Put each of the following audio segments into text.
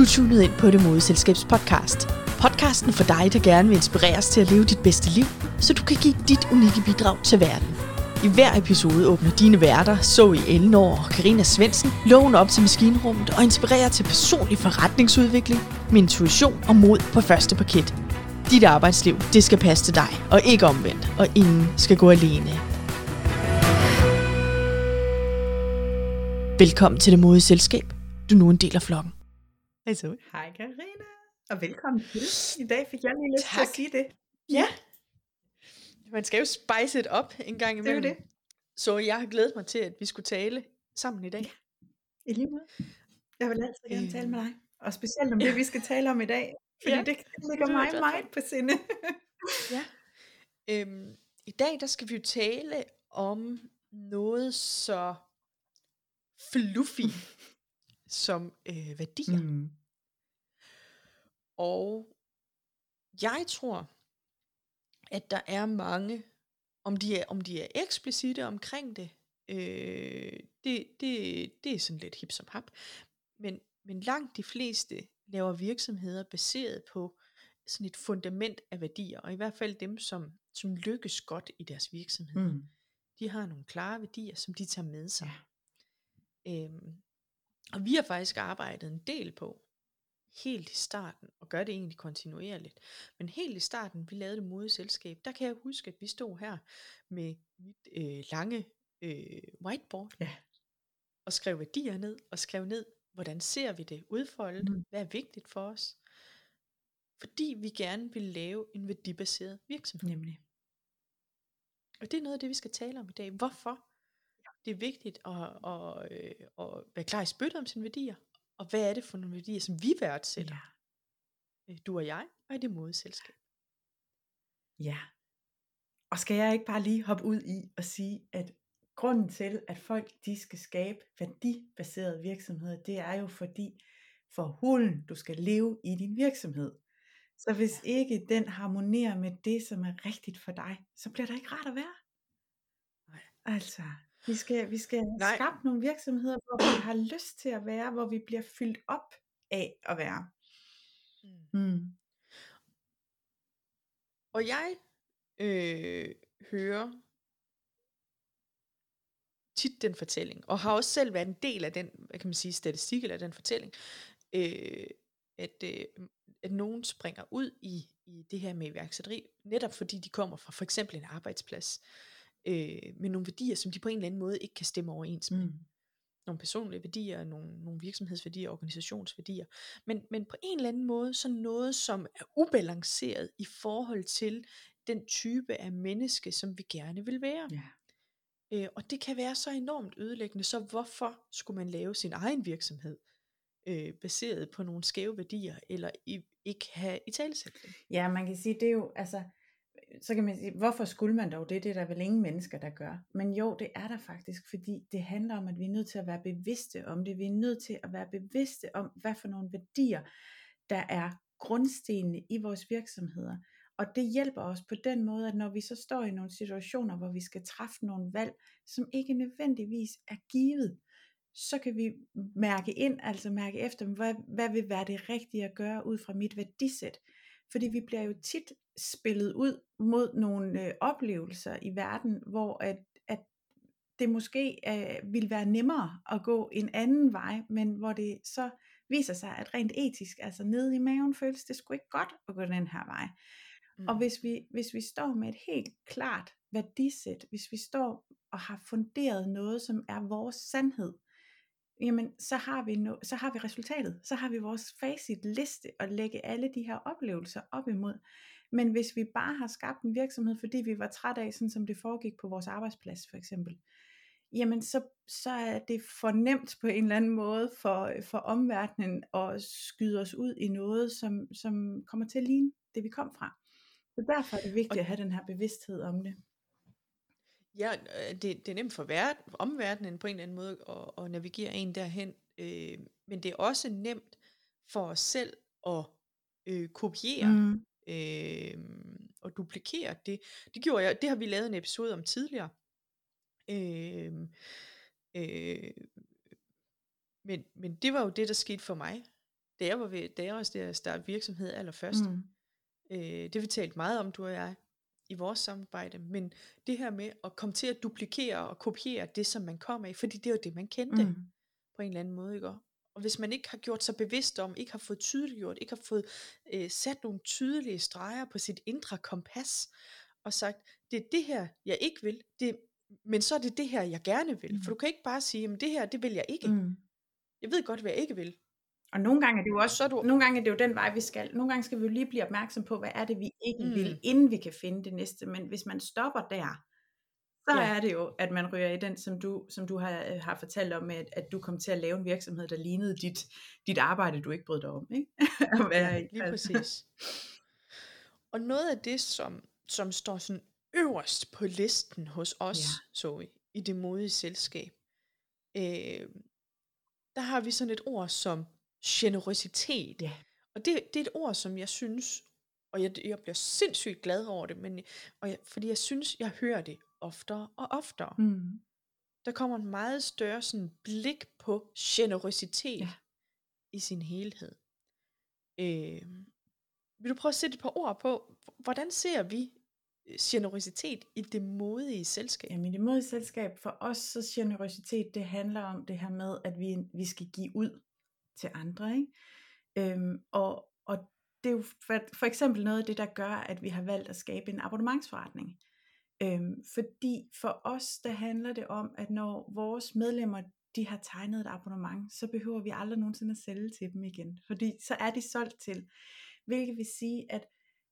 Du er tunet ind på Det Modeselskabs podcast. Podcasten for dig, der gerne vil inspireres til at leve dit bedste liv, så du kan give dit unikke bidrag til verden. I hver episode åbner dine værter, så i Elnor og Karina Svensen, loven op til maskinrummet og inspirerer til personlig forretningsudvikling med intuition og mod på første paket. Dit arbejdsliv, det skal passe til dig, og ikke omvendt, og ingen skal gå alene. Velkommen til Det Modige Selskab. Du er nu en del af flokken. Hej så. Hej Karina, og velkommen til. I dag fik jeg lige lyst tak. til at sige det. Ja. Man skal jo spice it op en gang imellem. Det er det. Så jeg har glædet mig til, at vi skulle tale sammen i dag. Ja. I lige måde. Jeg vil altid gerne øh. tale med dig. Og specielt om det, vi skal tale om i dag. Fordi ja. det ligger mig meget på sinde. ja. Øhm, I dag der skal vi jo tale om noget så fluffy som øh, værdier. Mm. Og jeg tror, at der er mange, om de er, om de er eksplicite omkring det, øh, det, det, det er sådan lidt hip som hap, men, men langt de fleste laver virksomheder baseret på sådan et fundament af værdier, og i hvert fald dem, som, som lykkes godt i deres virksomhed. Mm. De har nogle klare værdier, som de tager med sig. Ja. Øhm, og vi har faktisk arbejdet en del på, helt i starten, og gør det egentlig kontinuerligt. Men helt i starten, vi lavede det modige selskab, der kan jeg huske, at vi stod her med mit øh, lange øh, whiteboard, ja. og skrev værdier ned, og skrev ned, hvordan ser vi det udfoldet, mm. hvad er vigtigt for os. Fordi vi gerne vil lave en værdibaseret virksomhed. Nemlig. Og det er noget af det, vi skal tale om i dag. Hvorfor det er vigtigt at, at, at, at være klar i spyttet om sine værdier, og hvad er det for nogle værdier, som vi værdsætter? Ja. Øh, du og jeg, og i det modeselskab. Ja. Og skal jeg ikke bare lige hoppe ud i og sige, at grunden til, at folk de skal skabe værdibaserede virksomheder, det er jo fordi, for hulen, du skal leve i din virksomhed. Så hvis ja. ikke den harmonerer med det, som er rigtigt for dig, så bliver der ikke rart at være. Nej. Altså, vi skal, vi skal Nej. skabe nogle virksomheder, hvor vi har lyst til at være, hvor vi bliver fyldt op af at være. Mm. Mm. Og jeg øh, hører tit den fortælling, og har også selv været en del af den, hvad kan man sige, statistik eller den fortælling, øh, at, øh, at nogen springer ud i, i det her med iværksætteri, netop fordi de kommer fra for eksempel en arbejdsplads, øh, med nogle værdier, som de på en eller anden måde ikke kan stemme overens med. Mm. Nogle personlige værdier, nogle, nogle virksomhedsværdier, organisationsværdier. Men, men på en eller anden måde, så noget, som er ubalanceret i forhold til den type af menneske, som vi gerne vil være. Ja. Øh, og det kan være så enormt ødelæggende, så hvorfor skulle man lave sin egen virksomhed? øh, baseret på nogle skæve værdier, eller i, ikke have i talesæt det. Ja, man kan sige, det er jo, altså, så kan man sige, hvorfor skulle man dog det? Det er der vel ingen mennesker, der gør. Men jo, det er der faktisk, fordi det handler om, at vi er nødt til at være bevidste om det. Vi er nødt til at være bevidste om, hvad for nogle værdier, der er grundstenene i vores virksomheder. Og det hjælper os på den måde, at når vi så står i nogle situationer, hvor vi skal træffe nogle valg, som ikke nødvendigvis er givet, så kan vi mærke ind, altså mærke efter, hvad, hvad vil være det rigtige at gøre ud fra mit værdisæt. Fordi vi bliver jo tit spillet ud mod nogle øh, oplevelser i verden, hvor at, at det måske øh, vil være nemmere at gå en anden vej, men hvor det så viser sig, at rent etisk, altså nede i maven, føles det sgu ikke godt at gå den her vej. Mm. Og hvis vi, hvis vi står med et helt klart værdisæt, hvis vi står og har funderet noget, som er vores sandhed, jamen så har vi no, så har vi resultatet, så har vi vores facit liste at lægge alle de her oplevelser op imod. Men hvis vi bare har skabt en virksomhed, fordi vi var træt af, sådan som det foregik på vores arbejdsplads for eksempel, jamen så, så er det for nemt på en eller anden måde for, for omverdenen at skyde os ud i noget, som, som kommer til at ligne det, vi kom fra. Så derfor er det vigtigt at have den her bevidsthed om det. Ja, øh, det, det er nemt for verden, omverdenen på en eller anden måde at, at navigere en derhen, øh, men det er også nemt for os selv at øh, kopiere mm. øh, og duplikere det. Det gjorde jeg, det har vi lavet en episode om tidligere. Øh, øh, men, men det var jo det, der skete for mig. da jeg var ved, da jeg også der startede virksomhed allerførst, mm. øh, det har vi talt meget om, du og jeg, i vores samarbejde, men det her med at komme til at duplikere og kopiere det, som man kommer i, fordi det er jo det, man kendte mm. på en eller anden måde, ikke? Og hvis man ikke har gjort sig bevidst om, ikke har fået tydeliggjort, ikke har fået øh, sat nogle tydelige streger på sit indre kompas, og sagt, det er det her, jeg ikke vil, det, men så er det det her, jeg gerne vil. Mm. For du kan ikke bare sige, at det her, det vil jeg ikke. Mm. Jeg ved godt, hvad jeg ikke vil. Og nogle gange er det jo også, så du... nogle gange er det jo den vej, vi skal. Nogle gange skal vi jo lige blive opmærksom på, hvad er det, vi ikke mm. vil, inden vi kan finde det næste. Men hvis man stopper der, så ja. er det jo, at man ryger i den, som du, som du har, øh, har fortalt om, at, at du kom til at lave en virksomhed, der lignede dit, dit arbejde, du ikke brød dig om. Ikke? at være ja, lige præcis. Og noget af det, som, som står sådan øverst på listen hos os, ja. så vi, i det modige selskab, øh, der har vi sådan et ord som generøsitet. Ja. Og det, det er et ord, som jeg synes, og jeg, jeg bliver sindssygt glad over det, men, og jeg, fordi jeg synes, jeg hører det oftere og oftere. Mm. Der kommer en meget større sådan, blik på generøsitet ja. i sin helhed. Øh, vil du prøve at sætte et par ord på, hvordan ser vi øh, generøsitet i det modige selskab? Jamen i det modige selskab, for os så generøsitet, det handler om det her med, at vi, vi skal give ud til andre. Ikke? Øhm, og, og det er jo for, for eksempel noget af det, der gør, at vi har valgt at skabe en abonnementsforretning. Øhm, fordi for os, der handler det om, at når vores medlemmer, de har tegnet et abonnement, så behøver vi aldrig nogensinde at sælge til dem igen. Fordi så er de solgt til. Hvilket vil sige, at,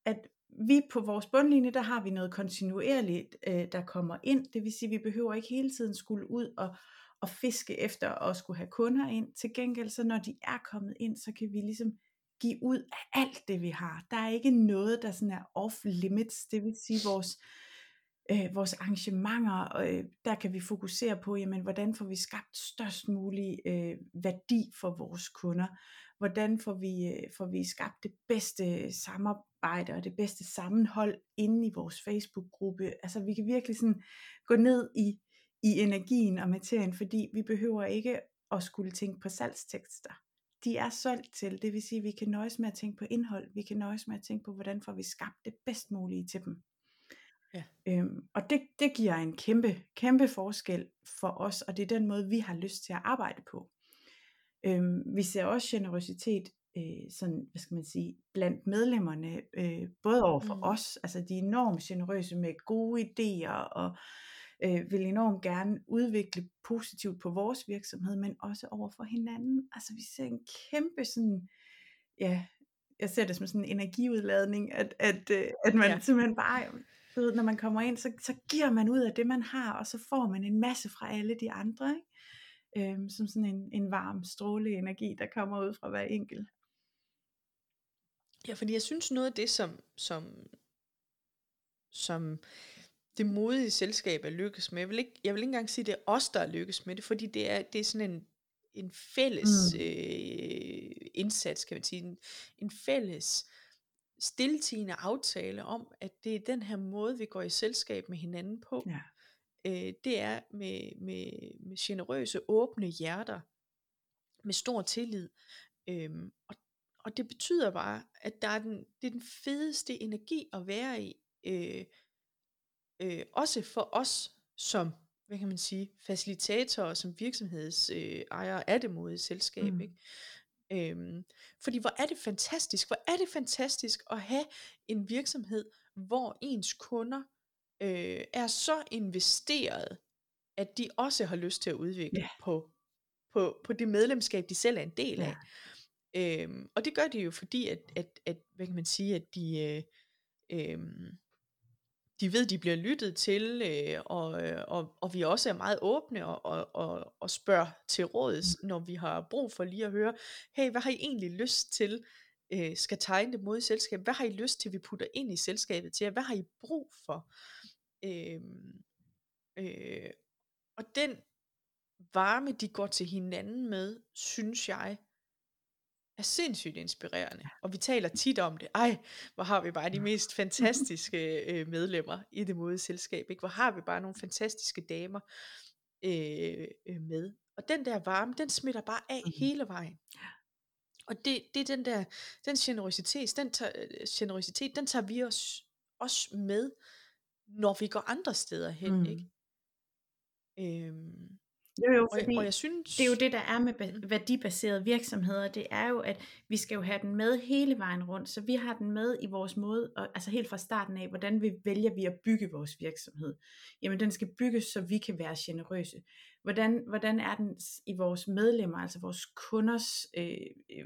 at vi på vores bundlinje, der har vi noget kontinuerligt, øh, der kommer ind. Det vil sige, at vi behøver ikke hele tiden skulle ud og, at fiske efter og skulle have kunder ind. Til gengæld, så når de er kommet ind, så kan vi ligesom give ud af alt det, vi har. Der er ikke noget, der sådan er off limits. Det vil sige, vores øh, vores arrangementer, øh, der kan vi fokusere på, jamen, hvordan får vi skabt størst mulig øh, værdi for vores kunder, hvordan får vi, øh, får vi skabt det bedste samarbejde og det bedste sammenhold inde i vores Facebook-gruppe. Altså vi kan virkelig sådan gå ned i, i energien og materien, fordi vi behøver ikke at skulle tænke på salgstekster. De er solgt til, det vil sige, at vi kan nøjes med at tænke på indhold, vi kan nøjes med at tænke på, hvordan får vi skabt det bedst mulige til dem. Ja. Øhm, og det, det giver en kæmpe, kæmpe forskel for os, og det er den måde, vi har lyst til at arbejde på. Øhm, vi ser også generøsitet øh, sådan, hvad skal man sige, blandt medlemmerne, øh, både over for mm. os, altså de er enormt generøse med gode idéer, og øh, vil enormt gerne udvikle positivt på vores virksomhed, men også over for hinanden. Altså vi ser en kæmpe sådan, ja, jeg ser det som sådan en energiudladning, at, at, øh, at man ja. simpelthen bare du ved, når man kommer ind, så, så giver man ud af det, man har, og så får man en masse fra alle de andre, ikke? Øhm, som sådan en, en varm stråle energi, der kommer ud fra hver enkelt. Ja, fordi jeg synes noget af det, som, som, som det modige selskab er lykkes med, jeg vil, ikke, jeg vil ikke engang sige, at det er os, der er lykkes med det, fordi det er, det er sådan en, en fælles mm. øh, indsats, kan man sige, en, en fælles stiltigende aftale om, at det er den her måde, vi går i selskab med hinanden på. Ja. Øh, det er med, med, med generøse, åbne hjerter, med stor tillid. Øhm, og, og det betyder bare, at der er den, det er den fedeste energi at være i. Øh, øh, også for os som hvad kan man sige, facilitatorer, som virksomhedsejere øh, af det modige selskab. Mm. Ikke? Øhm, fordi hvor er det fantastisk, hvor er det fantastisk at have en virksomhed, hvor ens kunder øh, er så investeret, at de også har lyst til at udvikle yeah. på, på, på det medlemskab, de selv er en del af. Yeah. Øhm, og det gør de jo fordi, at, at, at hvad kan man sige, at de, øh, øh, de ved, de bliver lyttet til, øh, og, øh, og, og vi også er meget åbne og, og, og, og spørger til råds, mm. når vi har brug for lige at høre, hey, hvad har I egentlig lyst til, øh, skal tegne det mod selskab? Hvad har I lyst til, vi putter ind i selskabet til jer? Hvad har I brug for? Øh, øh, og den varme, de går til hinanden med, synes jeg, er sindssygt inspirerende. Og vi taler tit om det. Ej, hvor har vi bare de mest fantastiske øh, medlemmer i det modige selskab. Ikke? Hvor har vi bare nogle fantastiske damer øh, øh, med. Og den der varme, den smitter bare af mm-hmm. hele vejen. Og det, det er den der, den generositet, den tager, generositet, den tager vi os også med, når vi går andre steder hen, mm. ikke? Øhm, jo, jo, og, og jeg synes... det er jo det, der er med værdibaserede virksomheder, det er jo, at vi skal jo have den med hele vejen rundt, så vi har den med i vores måde, og, altså helt fra starten af, hvordan vi vælger vi at bygge vores virksomhed. Jamen den skal bygges, så vi kan være generøse. Hvordan, hvordan er den i vores medlemmer, altså vores kunders øh, øh,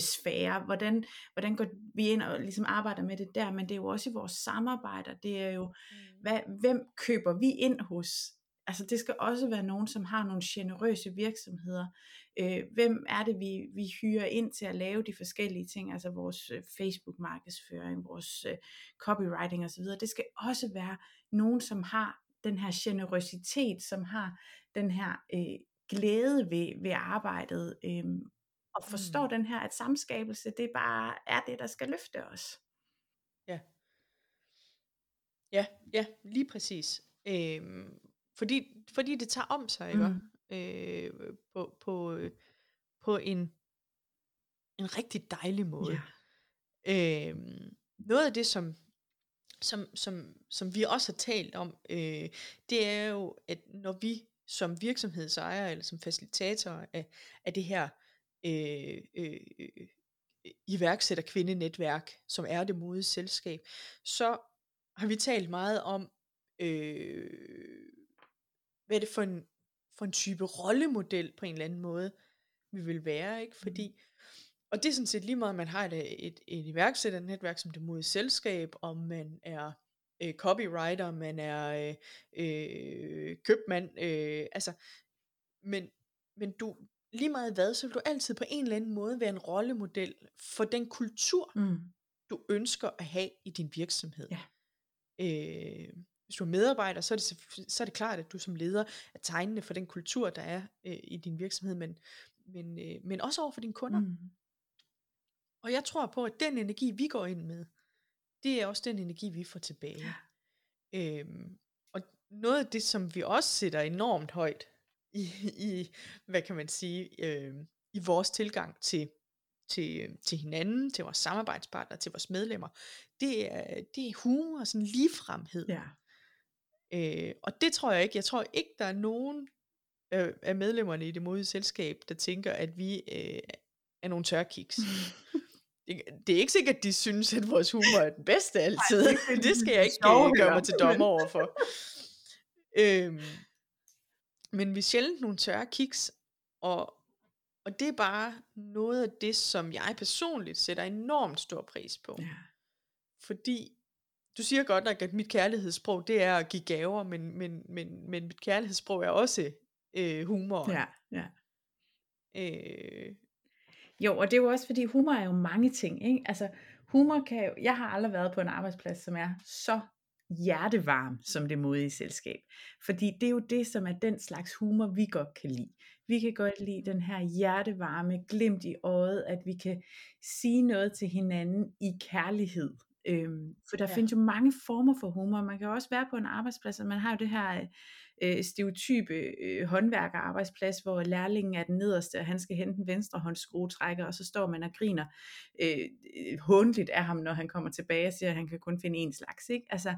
sfære, hvordan, hvordan går vi ind og ligesom arbejder med det der, men det er jo også i vores samarbejder, det er jo, mm. hvad, hvem køber vi ind hos, altså det skal også være nogen, som har nogle generøse virksomheder. Øh, hvem er det, vi, vi hyrer ind til at lave de forskellige ting, altså vores øh, Facebook-markedsføring, vores øh, copywriting osv. Det skal også være nogen, som har den her generøsitet, som har den her øh, glæde ved, ved arbejdet, øh, og forstår mm. den her, at samskabelse, det bare er det, der skal løfte os. Ja. Ja, ja, lige præcis. Øhm, fordi, fordi det tager om sig, ikke? Mm. Øh, på, på, på en, en rigtig dejlig måde. Ja. Øh, noget af det, som, som, som, som vi også har talt om, øh, det er jo, at når vi som virksomhedsejer eller som facilitator af, af det her øh, øh, iværksætter kvindenetværk, som er det modige selskab, så har vi talt meget om øh, hvad er det for en, for en type rollemodel på en eller anden måde, vi vil være, ikke? Fordi, mm. og det er sådan set lige meget, at man har et, et, et iværksætternetværk som det mod selskab, om man er øh, copywriter, man er øh, øh, købmand, øh, altså, men, men du, lige meget hvad, så vil du altid på en eller anden måde være en rollemodel for den kultur, mm. du ønsker at have i din virksomhed. Ja. Øh, hvis du er medarbejder, så er, det, så er det klart, at du som leder er tegnende for den kultur, der er øh, i din virksomhed, men, men, øh, men også over for dine kunder. Mm. Og jeg tror på, at den energi, vi går ind med, det er også den energi, vi får tilbage. Ja. Øhm, og noget af det, som vi også sætter enormt højt i, i hvad kan man sige, øh, i vores tilgang til, til, til hinanden, til vores samarbejdspartnere, til vores medlemmer, det er, det er humor og sådan ligefremhed. Ja. Øh, og det tror jeg ikke. Jeg tror ikke, der er nogen øh, af medlemmerne i det modige selskab, der tænker, at vi øh, er nogle tørkiks. det, det er ikke sikkert, at de synes, at vores humor er den bedste altid. Ej, det, skal jeg ikke øh, gøre mig til dommer overfor. øhm, men vi er sjældent nogle tørre kiks, og, og det er bare noget af det, som jeg personligt sætter enormt stor pris på. Ja. Fordi du siger godt nok, at mit kærlighedssprog, det er at give gaver, men, men, men, men mit kærlighedssprog er også øh, humor. Ja, ja. Øh, jo, og det er jo også, fordi humor er jo mange ting, ikke? Altså, humor kan jo, jeg har aldrig været på en arbejdsplads, som er så hjertevarm som det modige selskab. Fordi det er jo det, som er den slags humor, vi godt kan lide. Vi kan godt lide den her hjertevarme, glimt i øjet, at vi kan sige noget til hinanden i kærlighed. Øhm, for der ja. findes jo mange former for humor. Man kan jo også være på en arbejdsplads, og man har jo det her øh, stereotype øh, håndværkerarbejdsplads, hvor lærlingen er den nederste, og han skal hente den venstre håndskruetrækker, og så står man og griner øh, håndligt af ham, når han kommer tilbage og siger, at han kan kun finde en slags. Ikke? Altså,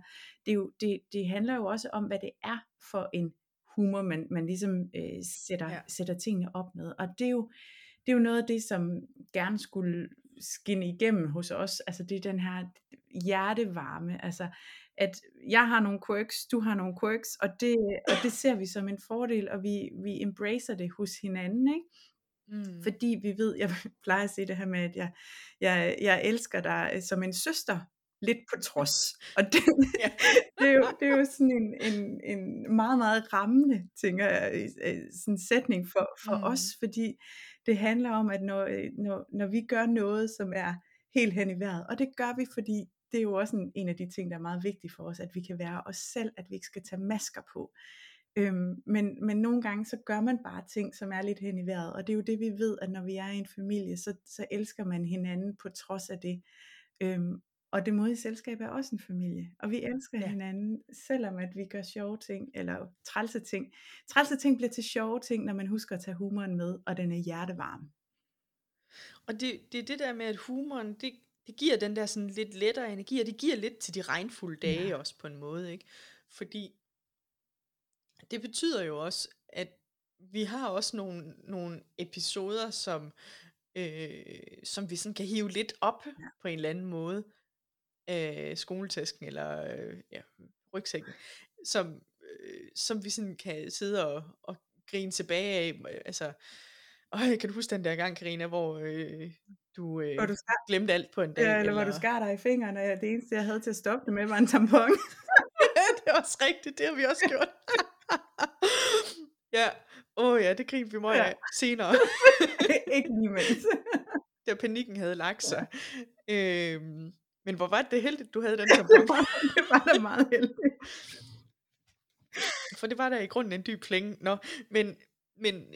det, er jo, det, det handler jo også om, hvad det er for en humor, man, man ligesom øh, sætter, ja. sætter tingene op med. Og det er jo, det er jo noget af det, som gerne skulle skinne igennem hos os. Altså det er den her hjertevarme. Altså at jeg har nogle quirks, du har nogle quirks, og det, og det ser vi som en fordel, og vi, vi embracer det hos hinanden, ikke? Mm. Fordi vi ved, jeg plejer at sige det her med, at jeg, jeg, jeg elsker dig som en søster, lidt på trods. Og det, ja. det, er, jo, det er jo sådan en, en, en meget, meget rammende, tænker jeg, sådan en sætning for, for mm. os, fordi det handler om, at når, øh, når, når vi gør noget, som er helt hen i vejret, og det gør vi, fordi det er jo også en, en af de ting, der er meget vigtige for os, at vi kan være os selv, at vi ikke skal tage masker på. Øhm, men, men nogle gange så gør man bare ting, som er lidt hen i vejret, og det er jo det vi ved, at når vi er i en familie, så, så elsker man hinanden på trods af det. Øhm, og det modige selskab er også en familie, og vi elsker ja. hinanden, selvom at vi gør sjove ting, eller trælse ting. Trælse ting bliver til sjove ting, når man husker at tage humoren med, og den er hjertevarm. Og det, det er det der med, at humoren, det, det giver den der sådan lidt lettere energi, og det giver lidt til de regnfulde dage ja. også på en måde, ikke? Fordi det betyder jo også, at vi har også nogle, nogle episoder, som, øh, som vi sådan kan hive lidt op ja. på en eller anden måde af skoletasken eller øh, ja, rygsækken, som, øh, som vi sådan kan sidde og, og grine tilbage af. Altså, og kan du huske den der gang, Karina, hvor øh, du, øh, hvor du skar... glemte alt på en dag? Ja, eller, eller hvor du skar dig i fingrene, og det eneste, jeg havde til at stoppe det med, var en tampon. det er også rigtigt, det har vi også gjort. ja, åh oh, ja, det griner vi meget ja. af senere. Ikke lige mens. Der panikken havde lagt sig. Ja. Øhm, men hvor var det heldigt, du havde den tampon? det, var, det var da meget heldigt. For det var der i grunden en dyb klinge. Nå, men, men,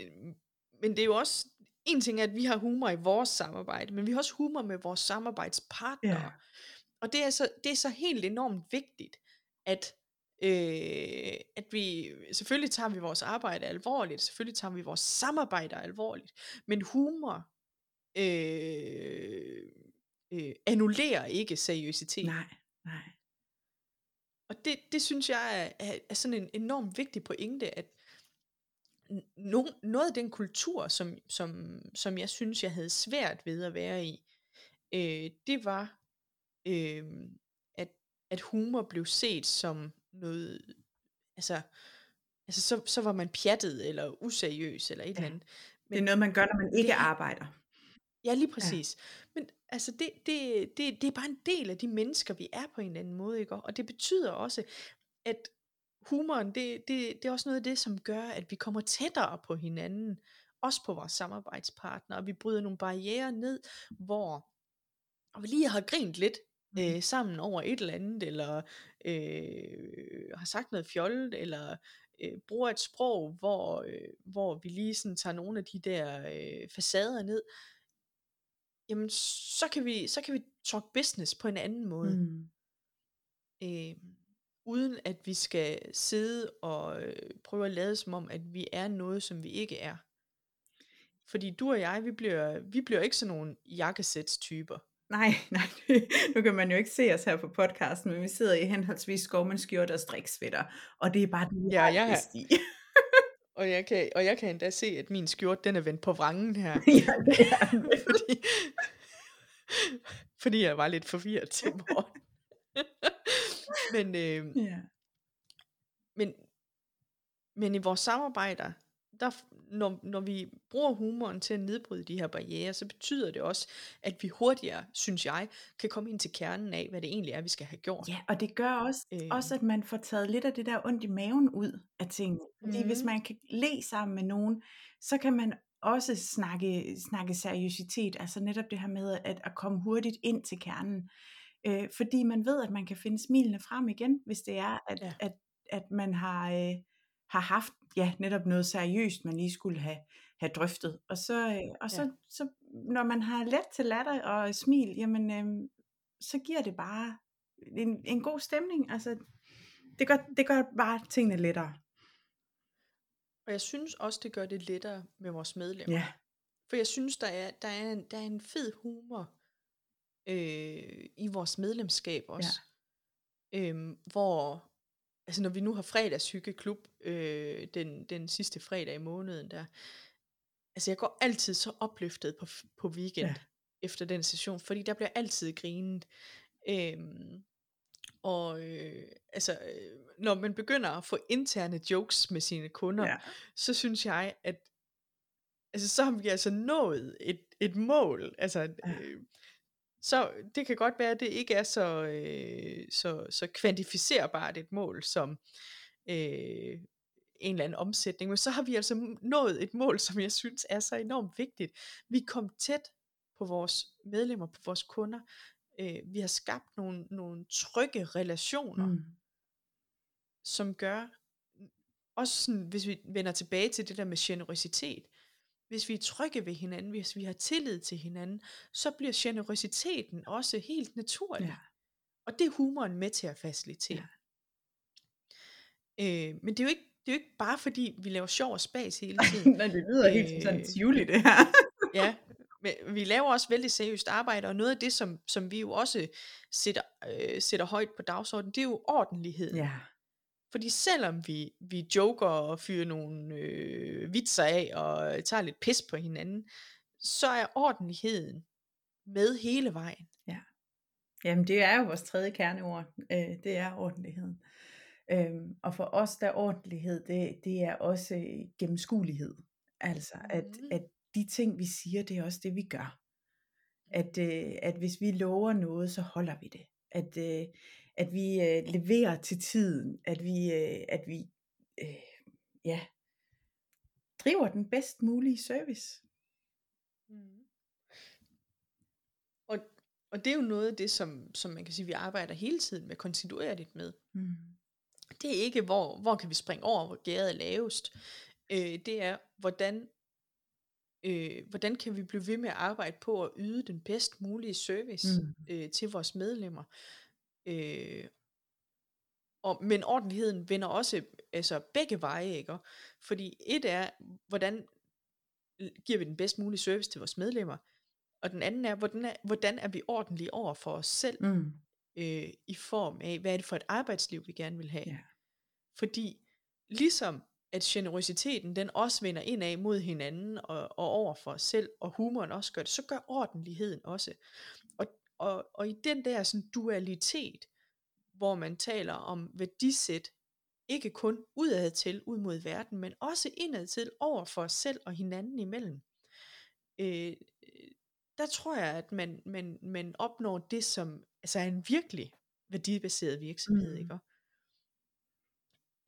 men det er jo også, en ting er, at vi har humor i vores samarbejde, men vi har også humor med vores samarbejdspartnere. Ja. Og det er, så, det er så helt enormt vigtigt, at, øh, at vi, selvfølgelig tager vi vores arbejde alvorligt, selvfølgelig tager vi vores samarbejde alvorligt, men humor øh, øh, annullerer ikke seriøsitet. Nej, nej. Og det, det synes jeg er, er, er sådan en enormt vigtig pointe, at no, noget af den kultur, som, som, som jeg synes, jeg havde svært ved at være i, øh, det var, øh, at, at humor blev set som noget, altså, altså så, så var man pjattet, eller useriøs, eller et ja. eller andet. Men, det er noget, man gør, når man ikke det, arbejder. Ja, lige præcis. Ja. Men altså, det, det, det, det er bare en del af de mennesker, vi er på en eller anden måde, ikke? Og det betyder også, at humoren, det, det, det er også noget af det, som gør, at vi kommer tættere på hinanden, også på vores samarbejdspartnere, og vi bryder nogle barriere ned, hvor og vi lige har grint lidt mm. øh, sammen over et eller andet, eller øh, har sagt noget fjollet, eller øh, bruger et sprog, hvor, øh, hvor vi lige sådan tager nogle af de der øh, facader ned, jamen så kan vi, så kan vi talk business på en anden måde. Mm. Øh, uden at vi skal sidde og øh, prøve at lade som om, at vi er noget, som vi ikke er. Fordi du og jeg, vi bliver, vi bliver ikke sådan nogle jakkesætstyper. Nej, nej, nu kan man jo ikke se os her på podcasten, men vi sidder i henholdsvis skovmandskjort og striksvitter, og det er bare det, ja, jeg har, og jeg, kan, og jeg kan endda se, at min skjort, den er vendt på vrangen her. ja, det er fordi, fordi jeg var lidt forvirret til morgen. men, øh, ja. men, men i vores samarbejder, der, når, når vi bruger humoren til at nedbryde de her barriere, så betyder det også, at vi hurtigere, synes jeg, kan komme ind til kernen af, hvad det egentlig er, vi skal have gjort. Ja, og det gør også, øh. også at man får taget lidt af det der ondt i maven ud af tingene. Fordi mm. hvis man kan le sammen med nogen, så kan man også snakke, snakke seriøsitet, altså netop det her med at, at komme hurtigt ind til kernen. Øh, fordi man ved, at man kan finde smilene frem igen, hvis det er, at, ja. at, at man har, øh, har haft ja, netop noget seriøst, man lige skulle have, have drøftet. Og, så, øh, og så, ja. så, når man har let til latter og smil, jamen, øh, så giver det bare en, en god stemning. Altså, det gør, det gør bare tingene lettere. Og jeg synes også, det gør det lettere med vores medlemmer. Ja. For jeg synes, der er, der er, en, der er en fed humor øh, i vores medlemskab også. Ja. Øhm, hvor, altså når vi nu har fredagshyggeklub øh, den, den sidste fredag i måneden der, altså jeg går altid så opløftet på, på weekend ja. efter den session, fordi der bliver altid grinet. Øhm, og øh, altså, øh, når man begynder at få interne jokes med sine kunder, ja. så synes jeg, at altså, så har vi altså nået et, et mål. Altså, ja. øh, så det kan godt være, at det ikke er så, øh, så, så kvantificerbart et mål som øh, en eller anden omsætning, men så har vi altså nået et mål, som jeg synes er så enormt vigtigt. Vi kom tæt på vores medlemmer, på vores kunder. Øh, vi har skabt nogle, nogle trygge relationer, mm. som gør, også sådan, hvis vi vender tilbage til det der med generøsitet, hvis vi er trygge ved hinanden, hvis vi har tillid til hinanden, så bliver generøsiteten også helt naturlig. Ja. Og det er humoren med til at facilitere. Ja. Øh, men det er jo ikke det er jo ikke bare fordi, vi laver sjov og spas hele tiden. Nej, det lyder øh, helt sådan tivoli, det her. ja, men vi laver også vældig seriøst arbejde, og noget af det, som, som vi jo også sætter, øh, sætter højt på dagsordenen, det er jo ordentlighed. Ja. Fordi selvom vi, vi joker og fyrer nogle øh, vitser af og tager lidt pis på hinanden, så er ordentligheden med hele vejen. Jamen det er jo vores tredje kerneord, øh, det er ordentligheden. Øhm, og for os der er ordentlighed, det, det er også øh, gennemskuelighed. Altså at, Mhm. at de ting vi siger, det er også det vi gør. At, øh, at hvis vi lover noget, så holder vi det. At, øh, at vi øh, leverer til tiden. At vi, øh, at vi øh, ja, driver den bedst mulige service. Mm. Og, og det er jo noget af det, som, som man kan sige, vi arbejder hele tiden med, kontinuerligt med. Mm. Det er ikke, hvor, hvor kan vi springe over, hvor gæret er lavest. Øh, det er, hvordan, øh, hvordan kan vi blive ved med at arbejde på at yde den bedst mulige service Mm. øh, til vores medlemmer. Øh, og, men ordentligheden vender også altså begge veje, ikke? Fordi et er, hvordan giver vi den bedst mulige service til vores medlemmer, og den anden er, hvordan er, hvordan er vi ordentlige over for os selv, Mm. øh, i form af, hvad er det for et arbejdsliv, vi gerne vil have. Ja. Fordi ligesom at generositeten, den også vender indad mod hinanden og, og over for os selv, og humoren også gør det, så gør ordentligheden også. Og, og, og i den der sådan dualitet, hvor man taler om værdisæt, ikke kun udad til, ud mod verden, men også indad til, over for os selv og hinanden imellem. Øh, der tror jeg, at man, man, man opnår det, som altså er en virkelig værdibaseret virksomhed. Mm. Ikke?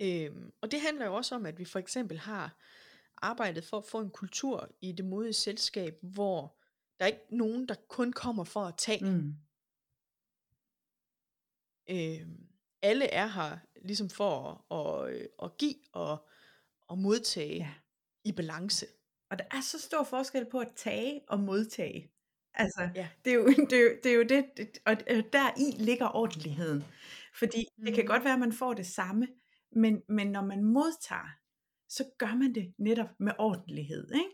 Øhm, og det handler jo også om, at vi for eksempel har arbejdet for at få en kultur i det modige selskab, hvor der er ikke nogen, der kun kommer for at tage. Mm. Øhm, alle er her ligesom for at, at, at give og, og modtage Ja. i balance. Og der er så stor forskel på at tage og modtage. Altså, Ja. det er jo det, er jo, det, er jo det, det og der i ligger ordentligheden. Fordi mm. det kan Mhm. godt være, at man får det samme, men, men når man modtager, så gør man det netop med ordentlighed. Ikke?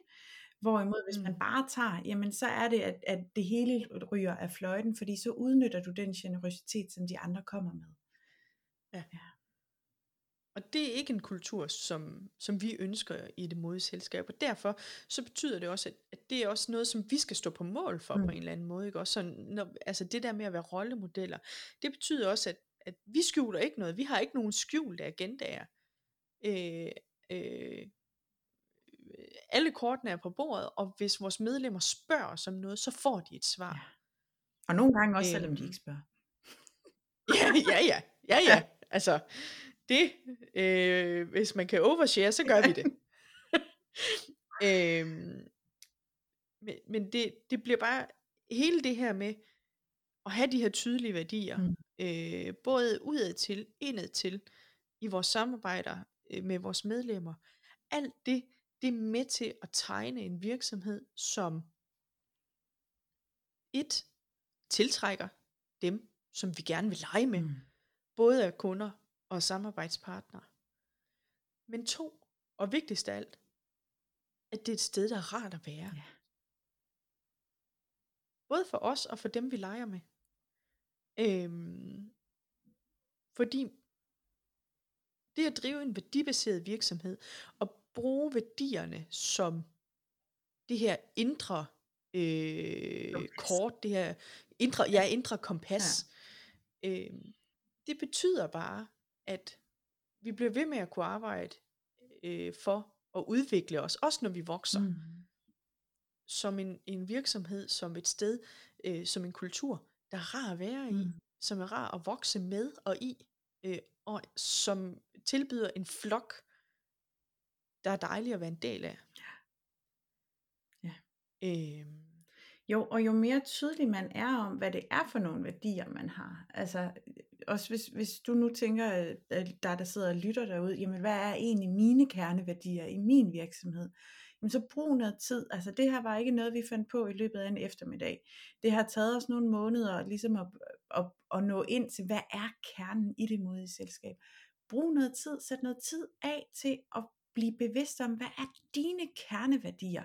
Hvorimod hvis man Mm. bare tager, jamen så er det, at, at det hele ryger af fløjten, fordi så udnytter du den generøsitet, som de andre kommer med. Og det er ikke en kultur, som, som vi ønsker i det modige selskab. Og derfor så betyder det også, at, at det er også noget, som vi skal stå på mål for. Mm. på en eller anden måde. Ikke? Også sådan, når, altså det der med at være rollemodeller, det betyder også, at, at vi skjuler ikke noget. Vi har ikke nogen skjulte agendaer. Øh, øh, alle kortene er på bordet, og hvis vores medlemmer spørger os om noget, så får de et svar. Ja. Og nogle gange også, selvom de Øhm. ikke spørger. Ja, ja, ja. Ja, ja. Altså, det, øh, hvis man kan overshare, så gør vi det. øhm, men men det, det bliver bare hele det her med at have de her tydelige værdier, Mm. øh, både udad til, indad til, i vores samarbejder øh, med vores medlemmer. Alt det, det er med til at tegne en virksomhed, som et tiltrækker dem, som vi gerne vil lege med, Mm. både af kunder og samarbejdspartnere. Men to, og vigtigst af alt, at det er et sted, der er rart at være. Ja. Både for os og for dem, vi leger med. Øhm, fordi det at drive en værdibaseret virksomhed, og bruge værdierne som det her indre øh, Kompas. kort, det her indre, ja, indre kompas, ja. øhm, det betyder bare, at vi bliver ved med at kunne arbejde øh, for at udvikle os, også når vi vokser, mm. Som en, en virksomhed, som et sted, øh, som en kultur, der er rar at være i, Mm. som er rar at vokse med og i, øh, og som tilbyder en flok, der er dejlig at være en del af. Ja. Øhm, Jo, og jo mere tydelig man er om, hvad det er for nogle værdier, man har. Altså, også hvis, hvis du nu tænker, at der der sidder og lytter derude, jamen hvad er egentlig mine kerneværdier i min virksomhed? Jamen så brug noget tid. Altså det her var ikke noget, vi fandt på i løbet af en eftermiddag. Det har taget os nogle måneder ligesom at, at, at nå ind til, hvad er kernen i det modige selskab. Brug noget tid, sæt noget tid af til at blive bevidst om, hvad er dine kerneværdier?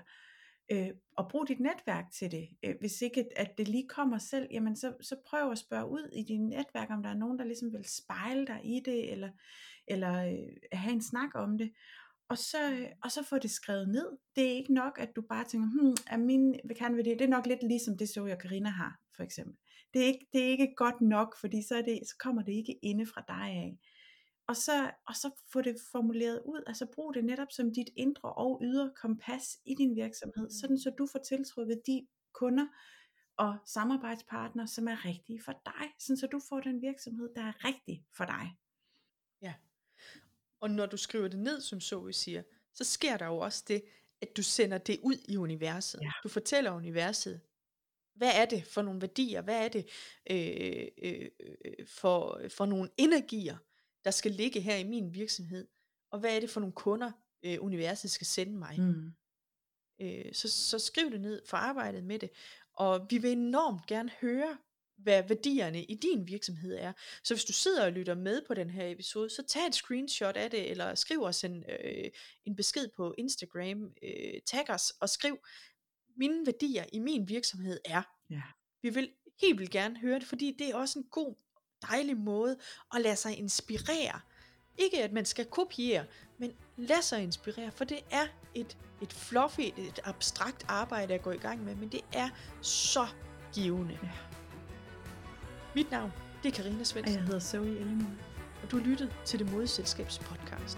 Øh, og brug dit netværk til det. Øh, hvis ikke at det lige kommer selv, jamen så, så prøv at spørge ud i dit netværk, om der er nogen, der ligesom vil spejle dig i det, eller, eller øh, have en snak om det. Og så, øh, og så få det skrevet ned. Det er ikke nok, at du bare tænker, hmm, er min kerneværdi, det er nok lidt ligesom det, så jeg Karina har, for eksempel. Det er, ikke, det er ikke godt nok, fordi så, er det, så kommer det ikke inde fra dig af. Og så, og så få det formuleret ud, altså brug det netop som dit indre og ydre kompas i din virksomhed, mm. sådan så du får tiltrukket de kunder og samarbejdspartnere, som er rigtige for dig, sådan så du får den virksomhed, der er rigtig for dig. Ja. Og når du skriver det ned, som så vi siger, så sker der jo også det, at du sender det ud i universet. Ja. Du fortæller universet, hvad er det for nogle værdier, hvad er det øh, øh, øh, for, for nogle energier, der skal ligge her i min virksomhed, og hvad er det for nogle kunder, øh, universet skal sende mig. Mm. Øh, så, så skriv det ned, for arbejdet med det, og vi vil enormt gerne høre, hvad værdierne i din virksomhed er. Så hvis du sidder og lytter med på den her episode, så tag et screenshot af det, eller skriv os en, øh, en besked på Instagram, øh, tag os og skriv, mine værdier i min virksomhed er. Ja. Vi vil helt vildt gerne høre det, fordi det er også en god dejlig måde at lade sig inspirere. Ikke at man skal kopiere, men lade sig inspirere, for det er et, et fluffy, et abstrakt arbejde at gå i gang med, men det er så givende. Ja. Mit navn, det er Karina Svendsen. Og jeg hedder Zoe Ellemann. Og du har lyttet til Det Modeselskabs podcast.